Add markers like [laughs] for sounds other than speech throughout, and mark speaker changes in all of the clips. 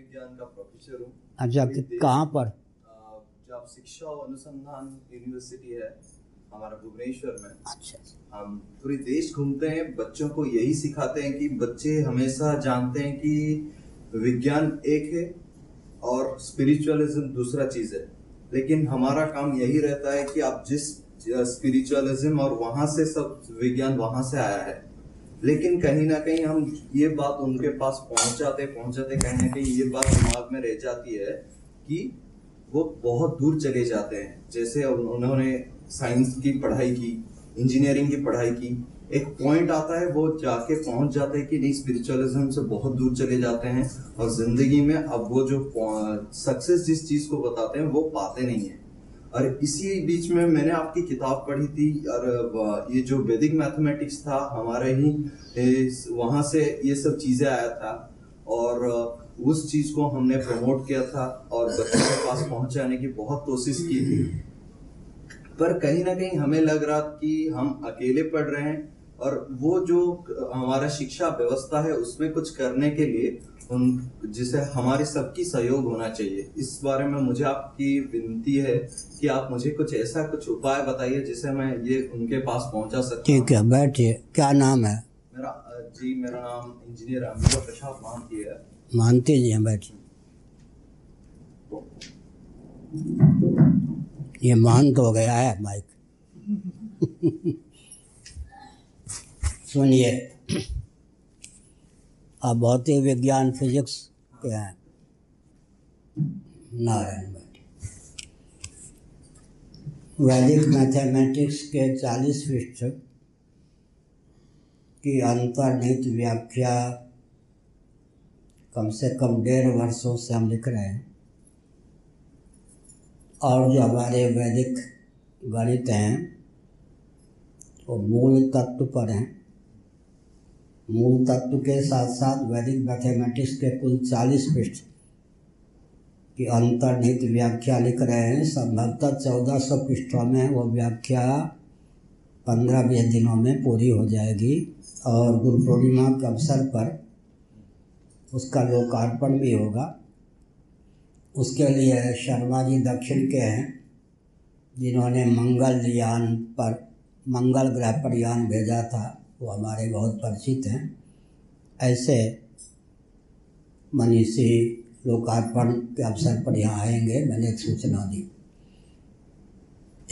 Speaker 1: विज्ञान का प्रोफेसर हूँ।
Speaker 2: अच्छा कहाँ पर?
Speaker 1: जब शिक्षा अनुसंधान यूनिवर्सिटी है हमारा भुवनेश्वर में।
Speaker 2: अच्छा
Speaker 1: हम पूरे देश घूमते हैं बच्चों को यही सिखाते हैं कि बच्चे हमेशा जानते हैं कि विज्ञान एक है और स्पिरिचुअलिज्म दूसरा चीज़ है। लेकिन हमारा काम यही रहता है कि आप जिस स्पिरिचुअलिज्म और वहाँ से सब विज्ञान वहाँ से आया है। लेकिन कहीं ना कहीं हम ये बात उनके पास पहुंचाते पहुंचाते कहीं ना कहीं ये बात दिमाग में रह जाती है कि वो बहुत दूर चले जाते हैं। जैसे उन्होंने साइंस की पढ़ाई की, इंजीनियरिंग की पढ़ाई की, एक पॉइंट आता है वो जाके पहुँच जाते हैं कि नहीं स्पिरिचुअलिज्म से बहुत दूर चले जाते हैं और ज़िंदगी में अब वो जो सक्सेस जिस चीज़ को बताते हैं वो पाते नहीं है। और इसी बीच में मैंने आपकी किताब पढ़ी थी और ये जो वैदिक मैथमेटिक्स था, हमारे ही वहाँ से ये सब चीज़ें आया था और उस चीज़ को हमने प्रमोट किया था और बच्चों के पास पहुँचाने की बहुत कोशिश की थी। पर कहीं ना कहीं हमें लग रहा कि हम अकेले पढ़ रहे हैं और वो जो हमारा शिक्षा व्यवस्था है उसमें कुछ करने के लिए उन जिसे हमारे सबकी सहयोग होना चाहिए। इस बारे में मुझे आपकी विनती है कि आप मुझे कुछ ऐसा कुछ उपाय बताइए जिसे मैं ये उनके पास पहुँचा सकता
Speaker 2: ठीक है। बैठिए। क्या नाम है?
Speaker 1: मेरा जी मेरा नाम इंजीनियर अमिता प्रसाद मानती है।
Speaker 2: मानते जी हैं बैठिए। ये महंत हो गया है माइक। [laughs] सुनिए। आप भौतिक विज्ञान फिजिक्स के हैं। नारायण बैठिए। वैदिक मैथमेटिक्स के चालीस पृष्ठ की अंतर्निहित व्याख्या कम से कम डेढ़ वर्षों से हम लिख रहे हैं। और जो हमारे वैदिक गणित हैं, वो मूल तत्व पर हैं। मूल तत्व के साथ साथ वैदिक मैथमेटिक्स के कुल चालीस पृष्ठ की अंतर्निहित व्याख्या लिख रहे हैं। संभवतः चौदह सौ पृष्ठों में वो व्याख्या पंद्रह बीस दिनों में पूरी हो जाएगी और गुरु पूर्णिमा के अवसर पर उसका लोकार्पण भी होगा। उसके लिए शर्मा जी दक्षिण के हैं, जिन्होंने मंगल यान पर, मंगल ग्रह पर यान भेजा था। वो हमारे बहुत परिचित हैं। ऐसे मनीषी लोकार्पण के अवसर पर यहाँ आएँगे, मैंने एक सूचना दी।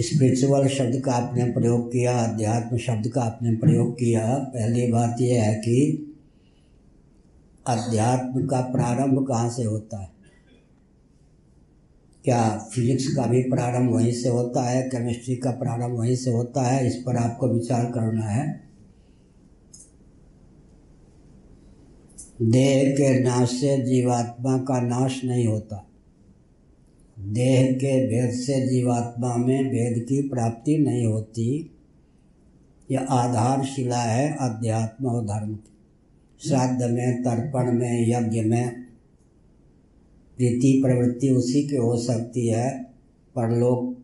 Speaker 2: स्पिरिचुअल शब्द का आपने प्रयोग किया, अध्यात्म शब्द का आपने प्रयोग किया। पहली बात यह है कि अध्यात्म का प्रारंभ कहाँ से होता है? क्या फिजिक्स का भी प्रारंभ वहीं से होता है? केमिस्ट्री का प्रारंभ वहीं से होता है? इस पर आपको विचार करना है। देह के नाश से जीवात्मा का नाश नहीं होता। देह के भेद से जीवात्मा में भेद की प्राप्ति नहीं होती। यह आधारशिला है अध्यात्म और धर्म की। श्राद्ध में, तर्पण में, यज्ञ में प्रीति प्रवृत्ति उसी की हो सकती है। पर लोग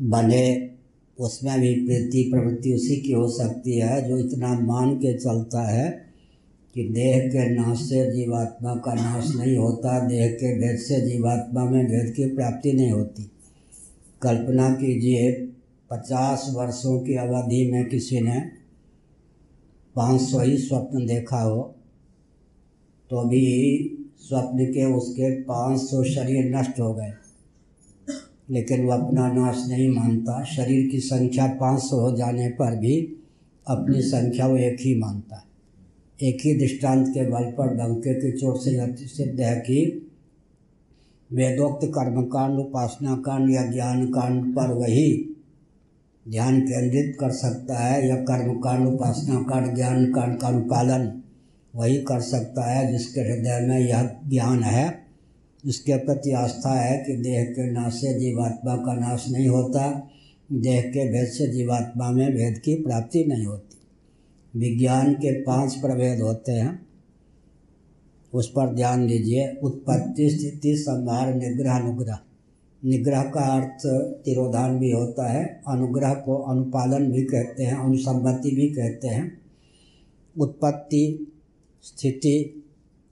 Speaker 2: बने उसमें भी प्रीति प्रवृत्ति उसी की हो सकती है, जो इतना मान के चलता है कि देह के नाश से जीवात्मा का नाश नहीं होता, देह के भेद से जीवात्मा में भेद की प्राप्ति नहीं होती। कल्पना कीजिए, पचास वर्षों की अवधि में किसी ने पाँच सौ ही स्वप्न देखा हो तो भी स्वप्न के उसके पाँच सौ शरीर नष्ट हो गए। लेकिन वो अपना नाश नहीं मानता। शरीर की संख्या पाँच सौ हो जाने पर भी अपनी संख्या वो एक ही मानता। है एक ही दृष्टांत के बल पर डंके की चोट से सिद्ध है कि वेदोक्त कर्मकांड उपासना कांड या ज्ञान कांड पर वही ध्यान केंद्रित कर सकता है या कर्मकांड उपासना कांड ज्ञान कांड का अनुपालन वही कर सकता है जिसके हृदय में यह ज्ञान है। जिसके प्रति आस्था है कि देह के नाश से जीवात्मा का नाश नहीं होता। देह के भेद से जीवात्मा में भेद की प्राप्ति नहीं होती। विज्ञान के पाँच प्रभेद होते हैं। उस पर ध्यान दीजिए। उत्पत्ति, स्थिति, संहार, निग्रह, अनुग्रह। निग्रह का अर्थ तिरोधान भी होता है। अनुग्रह को अनुपालन भी कहते हैं, अनुसम्मति भी कहते हैं। उत्पत्ति, स्थिति,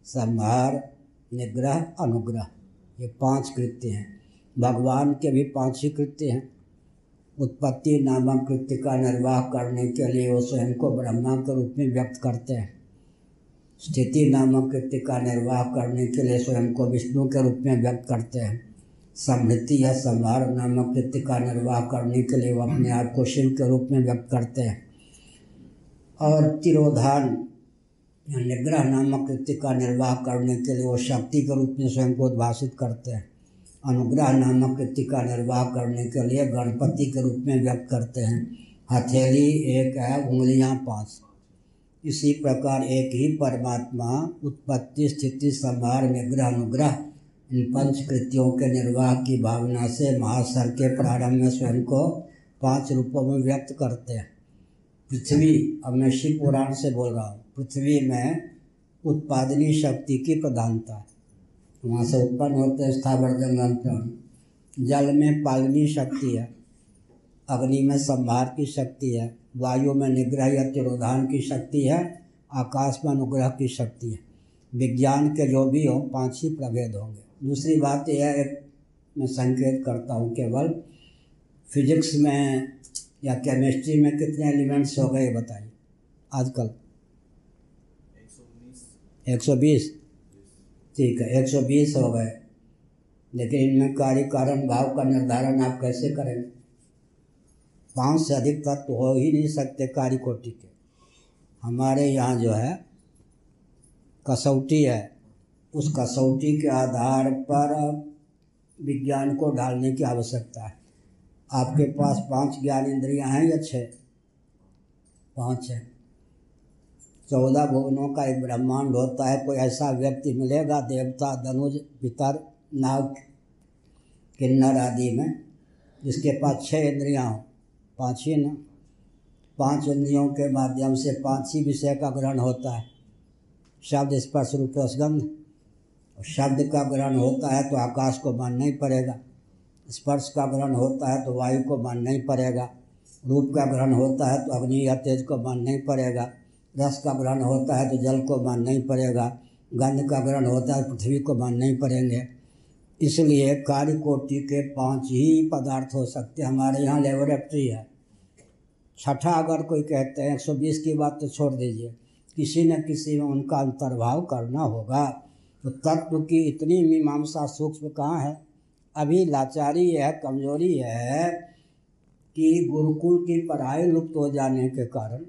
Speaker 2: संहार निग्रह, अनुग्रह। ये पाँच कृत्य हैं। भगवान के भी पाँच ही कृत्य हैं। उत्पत्ति नामक कृत्य का निर्वाह करने के लिए वो स्वयं को ब्रह्मा के रूप में व्यक्त करते हैं। स्थिति नामक कृत्य का निर्वाह करने के लिए स्वयं को विष्णु के रूप में व्यक्त करते हैं। समृद्धि या संहार, नामक कृत्य का निर्वाह करने के लिए वो अपने आप को शिव के रूप में व्यक्त करते हैं। और तिरोधान निग्रह नामक कृत्य का निर्वाह करने के लिए वो शक्ति के रूप में स्वयं को उद्भाषित करते हैं। अनुग्रह नामक कृत्य का निर्वाह करने के लिए गणपति के रूप में व्यक्त करते हैं। हथेली एक है, उंगलियाँ पाँच। इसी प्रकार एक ही परमात्मा उत्पत्ति, स्थिति, संहार निग्रह अनुग्रह, इन पंच कृत्यों के निर्वाह की भावना से महासर के प्रारंभ में स्वयं को पाँच रूपों में व्यक्त करते हैं। पृथ्वी, अब मैं शिव पुराण से बोल रहा हूँ। पृथ्वी में उत्पादनी शक्ति की प्रधानता। है वहाँ से उत्पन्न होते स्थावर जंगल प्राणी जल में पालनी शक्ति है। अग्नि में संभार की शक्ति है। वायु में निग्रह या तिरोधान की शक्ति है। आकाश में अनुग्रह की शक्ति है। विज्ञान के जो भी हों, पाँच ही प्रभेद होंगे। दूसरी बात यह एक मैं संकेत करता हूँ केवल, फिजिक्स में या केमिस्ट्री में कितने एलिमेंट्स हो गए बताइए। आजकल एक सौ बीस। ठीक है, एक सौ बीस हो गए। लेकिन इनमें कार्य कारण भाव का निर्धारण आप कैसे करेंगे पाँच से अधिक तत्व हो ही नहीं सकते कार्य कोटि के। हमारे यहाँ जो है, कसौटी है। उस कसौटी के आधार पर विज्ञान को डालने की आवश्यकता है। आपके पास पाँच ज्ञान इंद्रियाँ हैं या छः पाँच है। चौदह भुवनों का एक ब्रह्मांड होता है, कोई ऐसा व्यक्ति मिलेगा, देवता धनुज पितर, नाग, किन्नर आदि में, जिसके पास छह इंद्रियाँ हो। पाँच ही ना, पाँच इंद्रियों के माध्यम से पाँच ही विषय का ग्रहण होता है। शब्द स्पर्श रूप रसगंध शब्द का ग्रहण होता है तो आकाश को मानना ही पड़ेगा। स्पर्श का ग्रहण होता है तो वायु को मानना ही पड़ेगा। रूप का ग्रहण होता है तो अग्नि या तेज को मानना ही पड़ेगा। रस का ग्रहण होता है तो जल को मानना ही पड़ेगा, गंध का ग्रहण होता है पृथ्वी को मानना ही पड़ेंगे। इसलिए कार्य कोटि के पाँच ही पदार्थ हो सकते हैं। हमारे यहाँ लेबोरेटरी है। छठा अगर कोई कहते हैं 120 की बात तो छोड़ दीजिए। किसी न किसी में उनका अंतर्भाव करना होगा। तो तत्व की इतनी मीमांसा सूक्ष्म कहाँ है? अभी लाचारी है, कमज़ोरी है कि गुरुकुल की पढ़ाई लुप्त हो जाने के कारण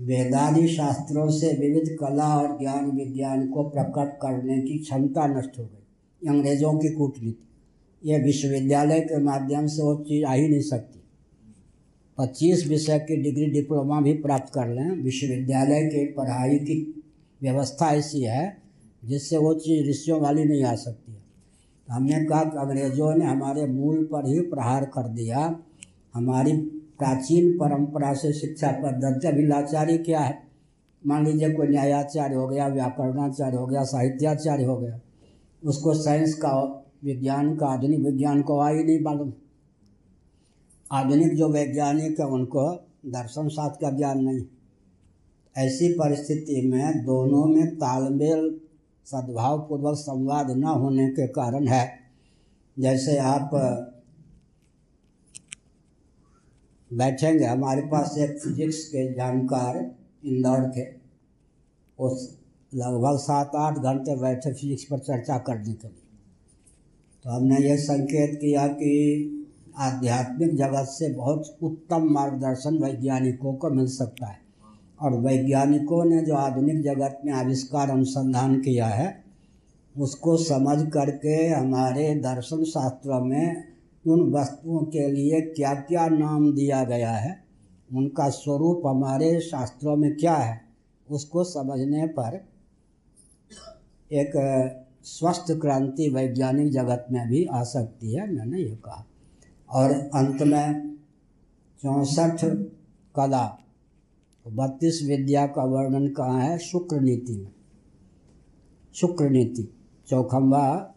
Speaker 2: वेदादि शास्त्रों से विविध कला और ज्ञान विज्ञान को प्रकट करने की क्षमता नष्ट हो गई। अंग्रेज़ों की कूटनीति। ये विश्वविद्यालय के माध्यम से वो चीज़ आ ही नहीं सकती। पच्चीस विषय की डिग्री डिप्लोमा भी प्राप्त कर लें। विश्वविद्यालय के पढ़ाई की व्यवस्था ऐसी है, जिससे वो चीज़ ऋषियों वाली नहीं आ सकती हमने कहा कि अंग्रेज़ों ने हमारे मूल पर ही प्रहार कर दिया। हमारी प्राचीन परंपरा से शिक्षा पद्धति लाचारी क्या है? मान लीजिए कोई न्यायाचार्य हो गया, व्याकरणाचार्य हो गया, साहित्याचार्य हो गया, उसको साइंस का विज्ञान का, आधुनिक विज्ञान को आ ही नहीं मालूम। आधुनिक जो वैज्ञानिक है, उनको दर्शन शास्त्र का ज्ञान नहीं। ऐसी परिस्थिति में दोनों में तालमेल, सद्भावपूर्वक संवाद न होने के कारण है। जैसे आप बैठेंगे। हमारे पास एक फिजिक्स के जानकार इंदौर के उस लगभग सात आठ घंटे बैठे फिजिक्स पर चर्चा करने के लिए। तो हमने ये संकेत किया कि आध्यात्मिक जगत से बहुत उत्तम मार्गदर्शन वैज्ञानिकों को मिल सकता है। और वैज्ञानिकों ने जो आधुनिक जगत में आविष्कार अनुसंधान किया है, उसको समझ करके हमारे दर्शन शास्त्रों में उन वस्तुओं के लिए क्या क्या नाम दिया गया है? उनका स्वरूप हमारे शास्त्रों में क्या है? उसको समझने पर एक स्वस्थ क्रांति वैज्ञानिक जगत में भी आ सकती है, मैंने ये कहा। और अंत में चौंसठ, कला। बत्तीस विद्या का वर्णन कहाँ है? शुक्र नीति में। शुक्र नीति चौखम्बा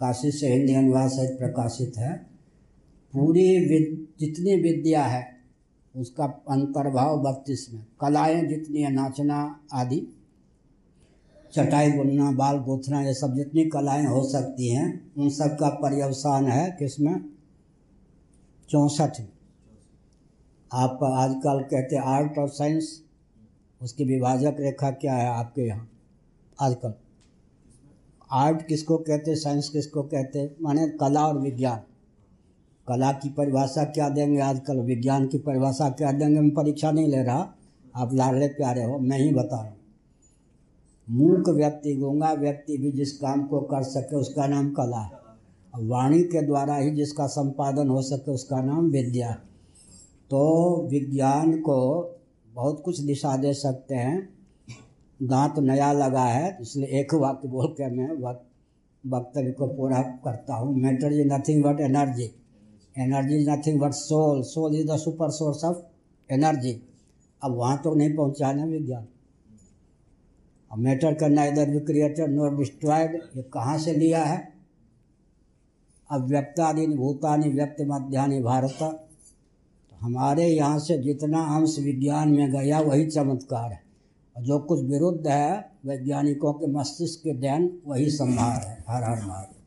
Speaker 2: काशी से हिंदी अनुवाद सहित प्रकाशित है। पूरी विद, जितनी विद्या है उसका अंतर्भाव बत्तीस में। कलाएँ जितनी है नाचना आदि चटाई बुनना बाल गोथना ये सब जितनी कलाएँ हो सकती हैं उन सब का पर्यवसान है किसमें? चौंसठ में। आप आजकल कहते आर्ट और साइंस उसकी विभाजक रेखा क्या है आपके यहाँ? आजकल। आर्ट किसको कहते साइंस किसको कहते माने कला और विज्ञान। कला की परिभाषा क्या देंगे? आजकल विज्ञान की परिभाषा क्या देंगे? मैं परीक्षा नहीं ले रहा। आप लाडले प्यारे हो, मैं ही बता रहा हूँ। मूक व्यक्ति, गूँगा व्यक्ति भी जिस काम को कर सके उसका नाम कला है। वाणी के द्वारा ही जिसका संपादन हो सके उसका नाम विद्या तो विज्ञान को बहुत कुछ दिशा दे सकते हैं। दांत नया लगा है, इसलिए एक वाक्य बोल के मैं वक्तव्य को पूरा करता हूँ। Matter is nothing but energy energy is nothing but soul soul is the super source of energy अब वहाँ तो नहीं पहुँचा ना विज्ञान। अब मैटर का नाइदर भी क्रिएटेड नॉट डिस्ट्रॉयड ये कहाँ से लिया है? अव्यक्तादि भूतानि व्यक्त मध्यानि भारत। तो हमारे यहाँ से जितना अंश विज्ञान में गया, वही चमत्कार है। और जो कुछ विरुद्ध है, वैज्ञानिकों के मस्तिष्क के ध्यान, वही संभार है। हर हर महादेव